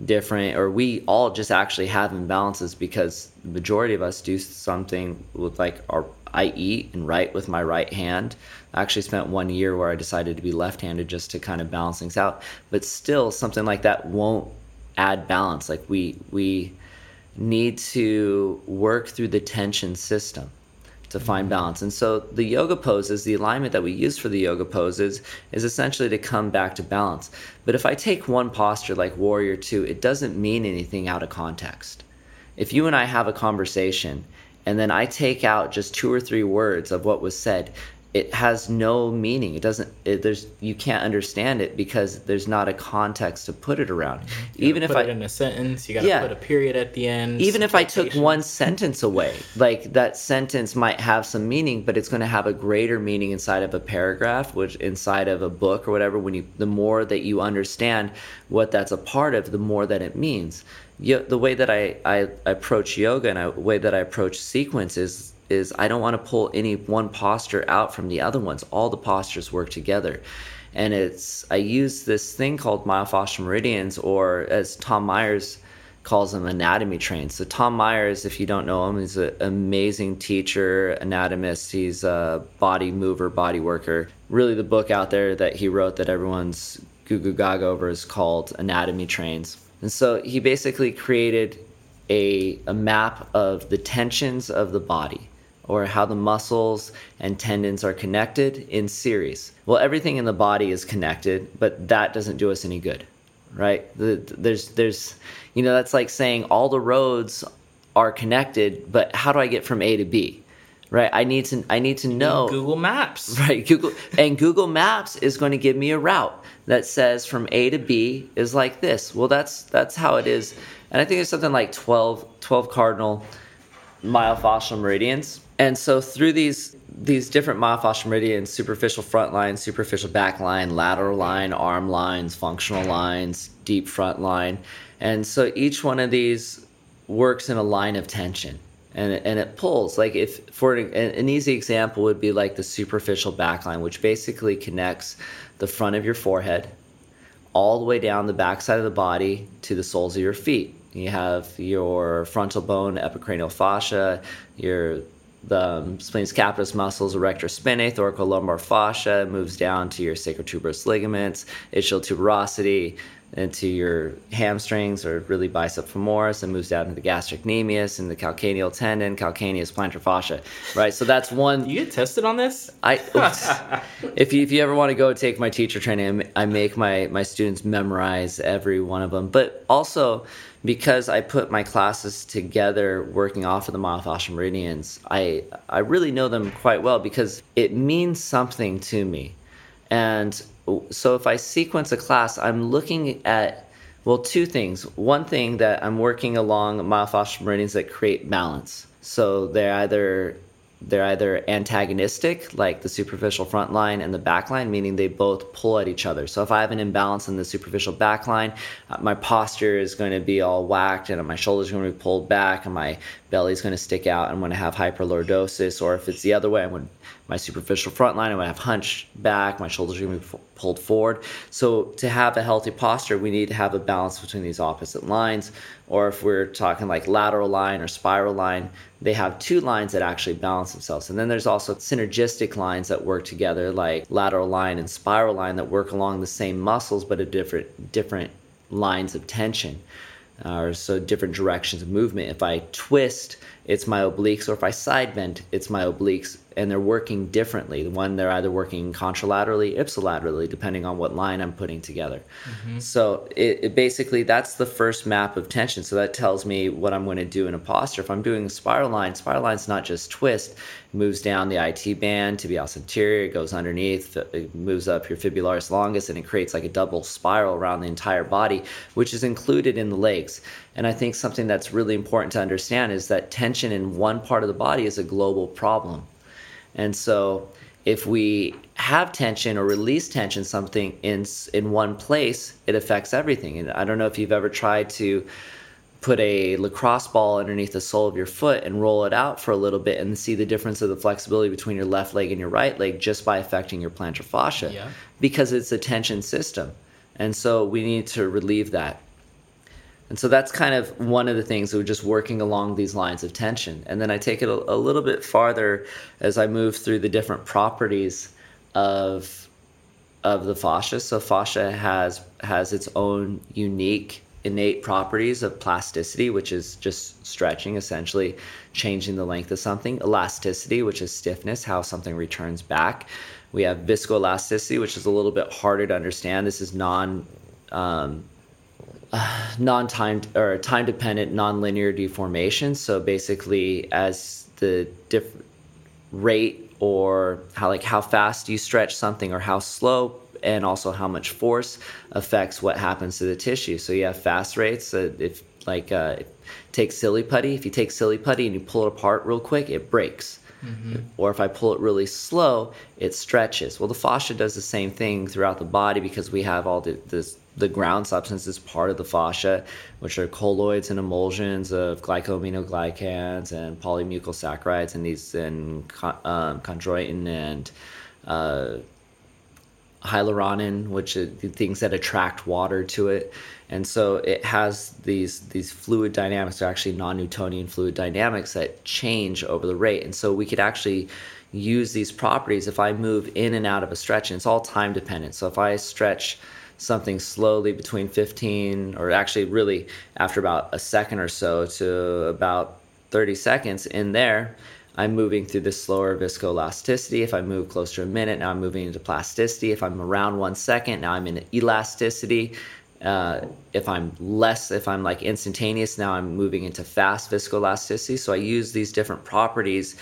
different or we all just actually have imbalances because the majority of us do something with like our I eat and write with my right hand. I actually spent one year where I decided to be left-handed just to kind of balance things out. But still something like that won't add balance. Like we we need to work through the tension system to find balance. And so the yoga poses, the alignment that we use for the yoga poses is essentially to come back to balance. But if I take one posture like Warrior 2, it doesn't mean anything out of context. If you and I have a conversation and then I take out just two or three words of what was said, it has no meaning. It doesn't. It, there's you can't understand it because there's not a context to put it around. Even if put I it in a sentence you gotta Yeah. put a period at the end even if I took one sentence away, like that sentence might have some meaning, but it's going to have a greater meaning inside of a paragraph, which inside of a book or whatever. When you, the more that you understand what that's a part of, the more that it means. The way that I, I approach yoga and the way that I approach sequence is is I don't want to pull any one posture out from the other ones. All the postures work together. And it's I use this thing called myofascial meridians, or as Tom Myers calls them anatomy trains. So Tom Myers, if you don't know him, he's an amazing teacher, anatomist. He's a body mover, body worker. Really, the book out there that he wrote that everyone's goo goo gaga over is called Anatomy Trains. And so he basically created a, a map of the tensions of the body or how the muscles and tendons are connected in series. Well, everything in the body is connected, but that doesn't do us any good, right? The, there's, there's, you know, that's like saying all the roads are connected, but how do I get from A to B? Right, I need to I need to know Google Maps. Right, Google and Google Maps is going to give me a route that says from A to B is like this. Well, that's that's how it is, and I think it's something like 12, 12 cardinal myofascial meridians and so through these these different myofascial meridians, superficial front line, superficial back line, lateral line, arm lines, functional lines, deep front line, and so each one of these works in a line of tension. And it, and it pulls like if for an, an easy example would be like the superficial back line, which basically connects the front of your forehead all the way down the backside of the body to the soles of your feet. You have your frontal bone, epicranial fascia, your the um, splenius capitis muscles, erector spinae, thoracolumbar fascia, moves down to your sacrotuberous ligaments, ischial tuberosity, into your hamstrings or really bicep femoris and moves down to the gastrocnemius and the calcaneal tendon, calcaneus plantar fascia. Right. So that's one. You get tested on this? I, <laughs> if you if you ever want to go take my teacher training, I make my my students memorize every one of them. But also because I put my classes together working off of the myofascial meridians, I I really know them quite well because it means something to me. And so if I sequence a class, I'm looking at well two things. One thing that I'm working along myofascial meridians that create balance. So they're either they're either antagonistic, like the superficial front line and the back line, meaning they both pull at each other. So if I have an imbalance in the superficial back line, uh, my posture is going to be all whacked and my shoulders are going to be pulled back and my belly is going to stick out. I'm going to have hyperlordosis. Or if it's the other way, I'm going my superficial front line, I'm going to have hunched back, my shoulders are going to be pulled forward. So, to have a healthy posture, we need to have a balance between these opposite lines. Or if we're talking like lateral line or spiral line, they have two lines that actually balance themselves. And then there's also synergistic lines that work together, like lateral line and spiral line that work along the same muscles but at different different lines of tension. Uh, or so different directions of movement. If I twist, it's my obliques, or if I side bend, it's my obliques and they're working differently. The one they're either working contralaterally, ipsilaterally, depending on what line I'm putting together. Mm-hmm. So it, it, basically that's the first map of tension. So that tells me what I'm going to do in a posture. If I'm doing a spiral line, spiral line's not just twist. It moves down the IT band, tibialis anterior, it goes underneath, it moves up your fibularis longus, and it creates like a double spiral around the entire body, which is included in the legs. And I think something that's really important to understand is that tension in one part of the body is a global problem and so if we have tension or release tension something in in one place, it affects everything. And I don't know if you've ever tried to put a lacrosse ball underneath the sole of your foot and roll it out for a little bit and see the difference of the flexibility between your left leg and your right leg just by affecting your plantar fascia yeah. because it's a tension system. And so we need to relieve that. And so that's kind of one of the things that we're just working along these lines of tension. And then I take it a, a little bit farther as I move through the different properties of of the fascia. So fascia has has its own unique innate properties of plasticity, which is just stretching, essentially changing the length of something. Elasticity, which is stiffness, how something returns back. We have viscoelasticity, which is a little bit harder to understand. This is non um, non-time or time-dependent non-linear deformation. So basically, as the diff- rate or how like how fast you stretch something or how slow and also how much force affects what happens to the tissue. So you have fast rates. Uh, if like uh, take silly putty, if you take silly putty and you pull it apart real quick, it breaks. Mm-hmm. Or if I pull it really slow, it stretches. Well, the fascia does the same thing throughout the body because we have all the, this the ground substance is part of the fascia, which are colloids and emulsions of glycosaminoglycans and polymucosaccharides and these and um, chondroitin and uh, which are the things that attract water to it. And so it has these these fluid dynamics, they're actually non-Newtonian fluid dynamics that change over the rate. And so we could actually use these properties if I move in and out of a stretch, and it's all time dependent. So if I stretch something slowly between 15 or actually really after about a second or so to about 30 seconds in there I'm moving through this slower viscoelasticity. If I move close to a minute, now I'm moving into plasticity. If I'm around one second, now I'm in elasticity. Uh, if I'm less, if I'm like instantaneous, now I'm moving into fast viscoelasticity. So I use these different properties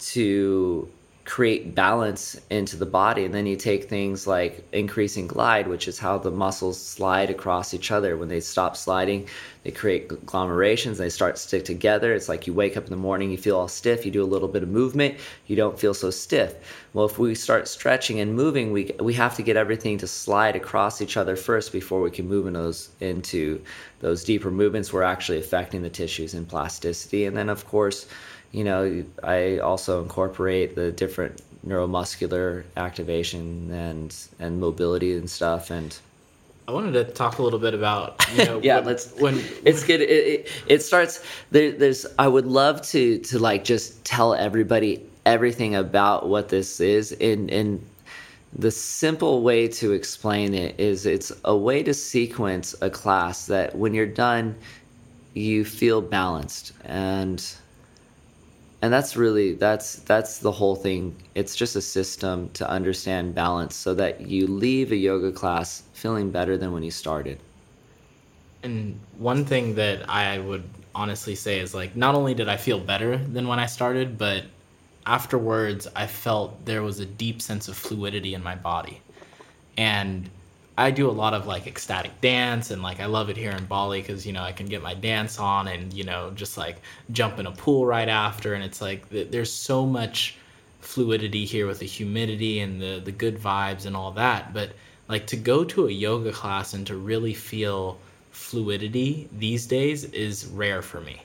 to create balance into the body. And then you take things like increasing glide, which is how the muscles slide across each other. When they stop sliding, they create agglomerations, they start to stick together. It's like you wake up in the morning, you feel all stiff, you do a little bit of movement, you don't feel so stiff. Well, if we start stretching and moving, we, we have to get everything to slide across each other first before we can move in those, into those deeper movements. We're actually affecting the tissues and plasticity. And then, of course, you know, I also incorporate the different neuromuscular activation and and mobility and stuff and I wanted to talk a little bit about you know <laughs> yeah when, let's when <laughs> it's good. It, it, it starts there, there's I would love to to like just tell everybody everything about what this is in in the simple way to explain it is it's a way to sequence a class that when you're done you feel balanced and and that's really that's that's the whole thing. It's just a system to understand balance so that you leave a yoga class feeling better than when you started. And one thing that i would honestly say is like not only did i feel better than when i started but afterwards i felt there was a deep sense of fluidity in my body. And I do a lot of like ecstatic dance and like I love it here in Bali because you know I can get my dance on and you know just like jump in a pool right after and it's like there's so much fluidity here with the humidity and the the good vibes and all that but like to go to a yoga class and to really feel fluidity these days is rare for me.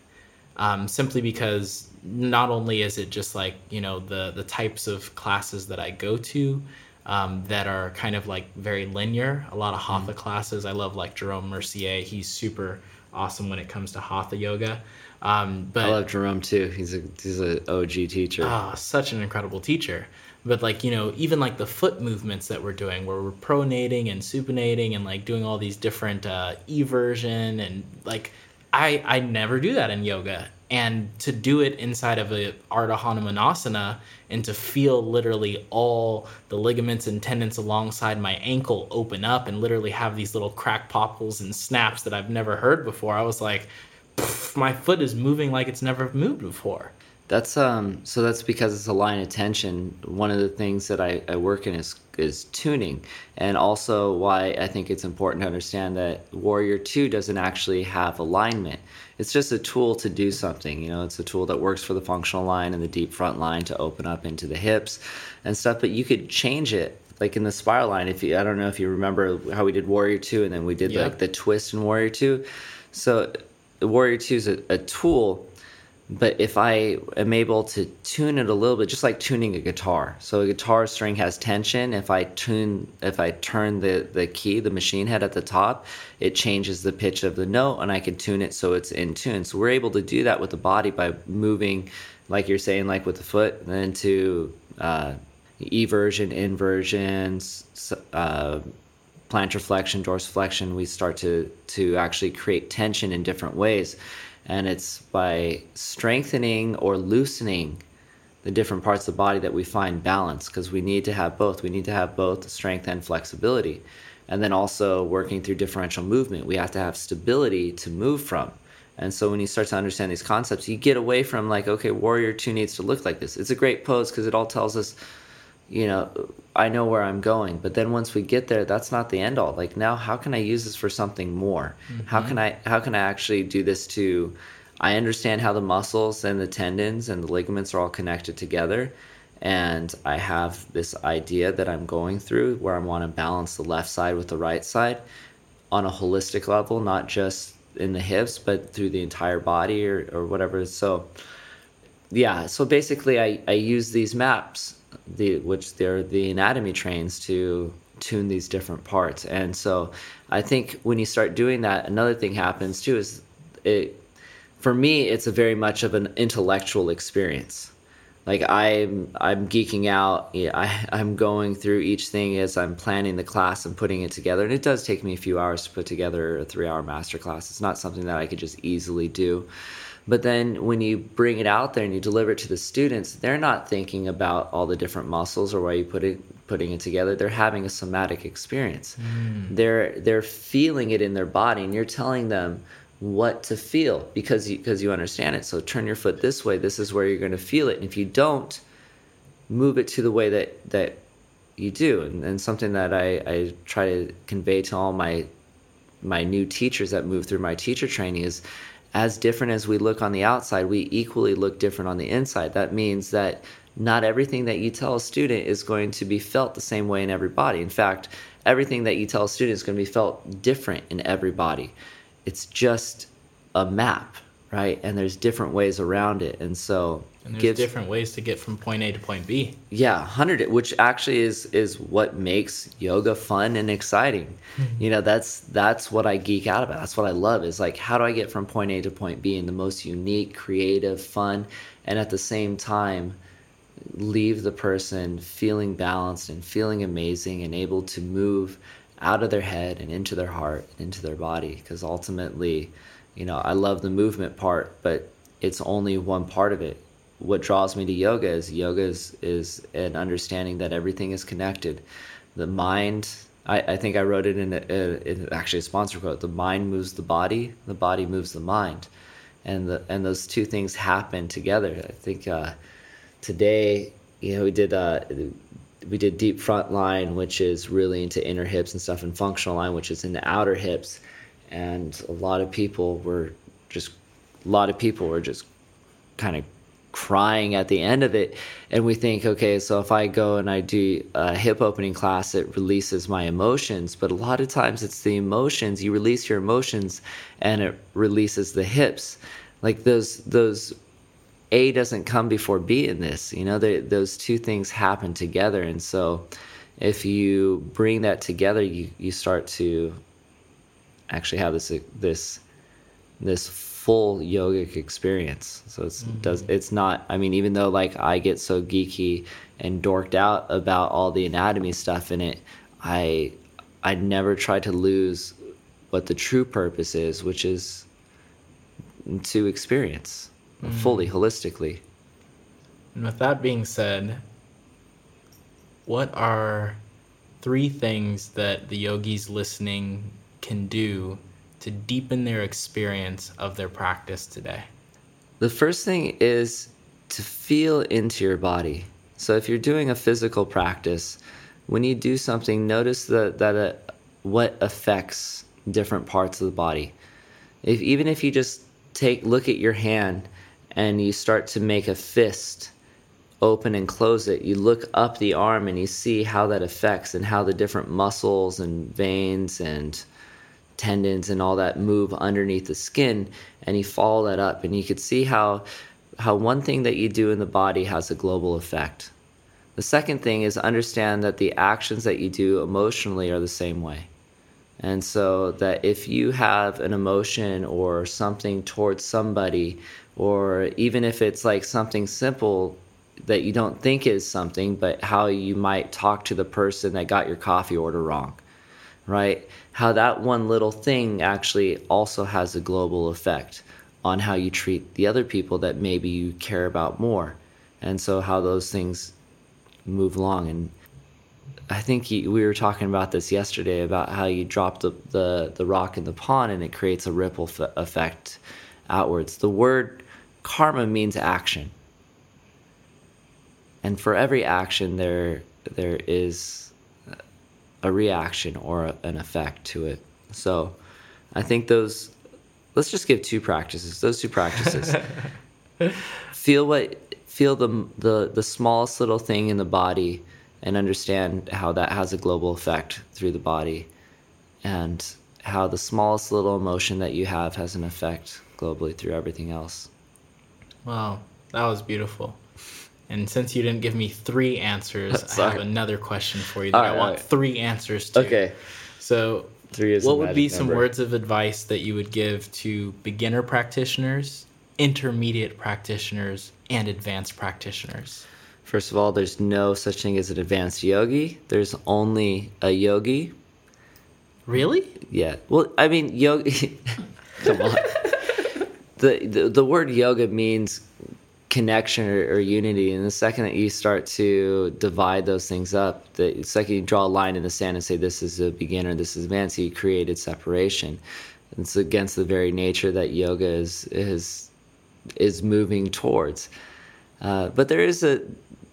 Um, simply because not only is it just like you know the the types of classes that I go to um, that are kind of like very linear. A lot of hatha mm. classes. I love like Jerome Mercier. He's super awesome when it comes to hatha yoga. Um, but I love Jerome too. He's a he's an OG teacher. Ah, oh, such an incredible teacher. But like you know, even like the foot movements that we're doing, where we're pronating and supinating and like doing all these different uh, eversion and like I I never do that in yoga, and to do it inside of a Ardha Hanumanasana and to feel literally all the ligaments and tendons alongside my ankle open up and literally have these little crack popples and snaps that I've never heard before. I was like, my foot is moving like it's never moved before. That's um so that's because it's a line of tension. One of the things that I, I work in is is tuning. And also why I think it's important to understand that Warrior 2 doesn't actually have alignment. It's just a tool to do something. You know, it's a tool that works for the functional line and the deep front line to open up into the hips and stuff, but you could change it like in the spiral line if you I don't know if you remember how we did Warrior 2 and then we did like the twist in Warrior 2. So Warrior 2 is a, a tool but if I am able to tune it a little bit, just like tuning a guitar. So a guitar string has tension. If I tune, if I turn the, the key, the machine head at the top, it changes the pitch of the note and I can tune it so it's in tune. So we're able to do that with the body by moving, like you're saying, like with the foot, then to uh, eversion, inversions, uh, plantar flexion, dorsiflexion. We start to, to actually create tension in different ways and it's by strengthening or loosening the different parts of the body that we find balance because we need to have both. We need to have both strength and flexibility. And then also working through differential movement, we have to have stability to move from. And so when you start to understand these concepts, you get away from like, okay, Warrior 2 needs to look like this. It's a great pose because it all tells us you know, I know where I'm going. But then once we get there, that's not the end all. Like now, how can I use this for something more? Mm-hmm. How can I how can I actually do this to? I understand how the muscles and the tendons and the ligaments are all connected together, and I have this idea that I'm going through where I want to balance the left side with the right side on a holistic level, not just in the hips, but through the entire body or, or whatever. So, yeah. So basically, I I use these maps the which they're the anatomy trains to tune these different parts. And so I think when you start doing that, another thing happens too is it for me it's a very much of an intellectual experience. Like I'm I'm geeking out. I, I'm going through each thing as I'm planning the class and putting it together. And it does take me a few hours to put together a three hour master class. It's not something that I could just easily do. But then when you bring it out there and you deliver it to the students, they're not thinking about all the different muscles or why you put it putting it together. They're having a somatic experience. Mm. They're they're feeling it in their body, and you're telling them what to feel because you, because you understand it. So turn your foot this way. This is where you're going to feel it. And if you don't, move it to the way that that you do. And, and something that I, I try to convey to all my my new teachers that move through my teacher training is as different as we look on the outside, we equally look different on the inside. That means that not everything that you tell a student is going to be felt the same way in everybody. In fact, everything that you tell a student is going to be felt different in everybody. It's just a map, right? And there's different ways around it. And so and there's gives, different ways to get from point A to point B. Yeah, hundred, which actually is is what makes yoga fun and exciting. Mm-hmm. You know, that's that's what I geek out about. That's what I love. Is like, how do I get from point A to point B in the most unique, creative, fun, and at the same time, leave the person feeling balanced and feeling amazing and able to move out of their head and into their heart and into their body. Because ultimately, you know, I love the movement part, but it's only one part of it what draws me to yoga is yoga is, is an understanding that everything is connected. The mind, I, I think I wrote it in, a, in actually a sponsor quote. The mind moves the body, the body moves the mind, and the and those two things happen together. I think uh, today, you know, we did uh, we did deep front line, which is really into inner hips and stuff, and functional line, which is into outer hips, and a lot of people were just a lot of people were just kind of crying at the end of it. And we think okay so if i go and i do a hip opening class it releases my emotions. But a lot of times it's the emotions you release your emotions and it releases the hips. Like those those a doesn't come before b in this you know those two things happen together. And so if you bring that together you you start to actually have this this this full yogic experience. So it's mm-hmm. does it's not I mean even though like I get so geeky and dorked out about all the anatomy stuff in it, I I never try to lose what the true purpose is, which is to experience mm-hmm. fully holistically. And with that being said, what are three things that the yogis listening can do to deepen their experience of their practice today? The first thing is to feel into your body. So if you're doing a physical practice, when you do something, notice that that uh, what affects different parts of the body. If even if you just take look at your hand and you start to make a fist open and close it, you look up the arm and you see how that affects and how the different muscles and veins and tendons and all that move underneath the skin and you follow that up and you could see how how one thing that you do in the body has a global effect the second thing is understand that the actions that you do emotionally are the same way and so that if you have an emotion or something towards somebody or even if it's like something simple that you don't think is something but how you might talk to the person that got your coffee order wrong right? How that one little thing actually also has a global effect on how you treat the other people that maybe you care about more. And so how those things move along. And I think we were talking about this yesterday about how you drop the, the, the rock in the pond and it creates a ripple f- effect outwards. The word karma means action. And for every action, there there is a reaction or a, an effect to it. So I think those, let's just give two practices, those two practices. <laughs> feel what, feel the, the, the smallest little thing in the body and understand how that has a global effect through the body and how the smallest little emotion that you have has an effect globally through everything else. Wow, that was beautiful. And since you didn't give me three answers, I have another question for you that All I want right. three answers to. Okay. So, Three is what would be some number. words of advice that you would give to beginner practitioners, intermediate practitioners, and advanced practitioners? First of all, there's no such thing as an advanced yogi. There's only a yogi. Really? Yeah. Well, I mean, yogi. <laughs> come on. <laughs> The, the the word yoga means connection or, or unity, and the second that you start to divide those things up, the second you draw a line in the sand and say this is a beginner, this is advanced, you created separation. It's against the very nature that yoga is is is moving towards. Uh, but there is a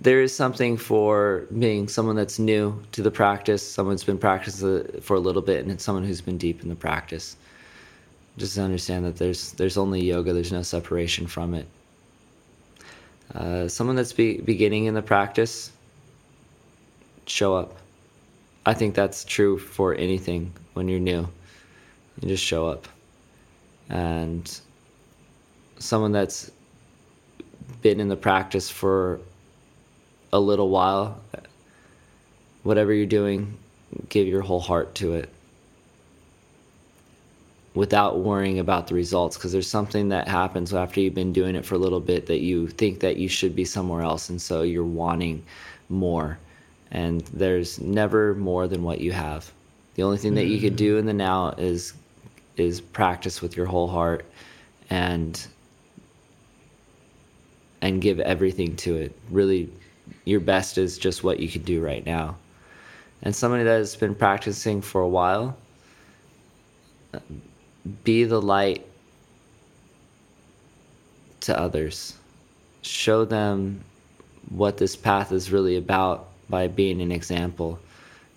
there is something for being someone that's new to the practice, someone who's been practicing for a little bit, and someone who's been deep in the practice. Just understand that there's there's only yoga. There's no separation from it. Uh, someone that's be, beginning in the practice, show up. I think that's true for anything when you're new. You just show up. And someone that's been in the practice for a little while, whatever you're doing, give your whole heart to it without worrying about the results because there's something that happens after you've been doing it for a little bit that you think that you should be somewhere else and so you're wanting more. And there's never more than what you have. The only thing that you could do mm-hmm. in the now is is practice with your whole heart and and give everything to it. Really your best is just what you can do right now. And somebody that has been practicing for a while be the light to others. Show them what this path is really about by being an example.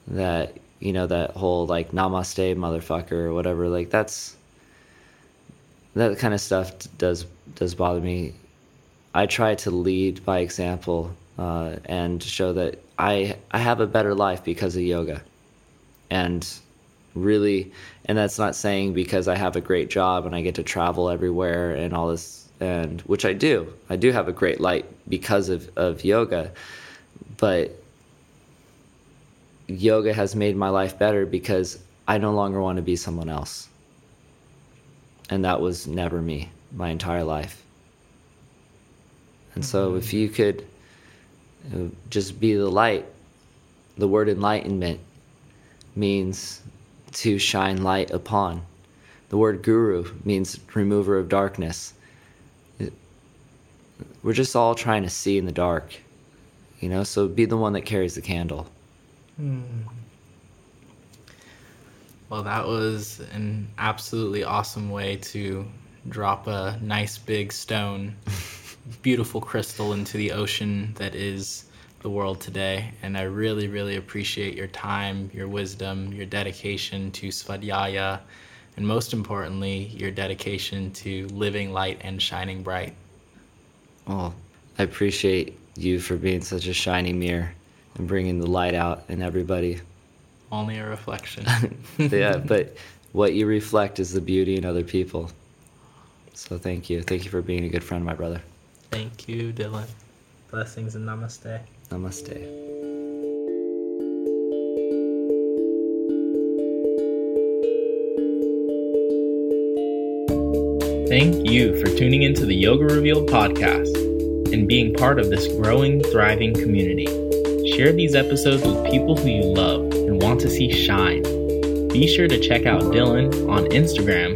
That, you know, that whole like namaste motherfucker or whatever, like that's that kind of stuff does does bother me. I try to lead by example uh, and show that I I have a better life because of yoga, and really and that's not saying because I have a great job and I get to travel everywhere and all this and which I do. I do have a great light because of, of yoga. But yoga has made my life better because I no longer want to be someone else. And that was never me my entire life. And so if you could uh, just be the light, the word enlightenment means to shine light upon. The word guru means remover of darkness. We're just all trying to see in the dark, you know, so be the one that carries the candle. Hmm. Well, that was an absolutely awesome way to drop a nice big stone, <laughs> beautiful crystal into the ocean that is the world today. And I really, really appreciate your time, your wisdom, your dedication to Svadhyaya, and most importantly, your dedication to living light and shining bright. Well, I appreciate you for being such a shiny mirror and bringing the light out in everybody. Only a reflection. <laughs> yeah, but what you reflect is the beauty in other people. So thank you. Thank you for being a good friend, my brother. Thank you, Dylan. Blessings and namaste. Namaste. Thank you for tuning into the Yoga Revealed podcast and being part of this growing, thriving community. Share these episodes with people who you love and want to see shine. Be sure to check out Dylan on Instagram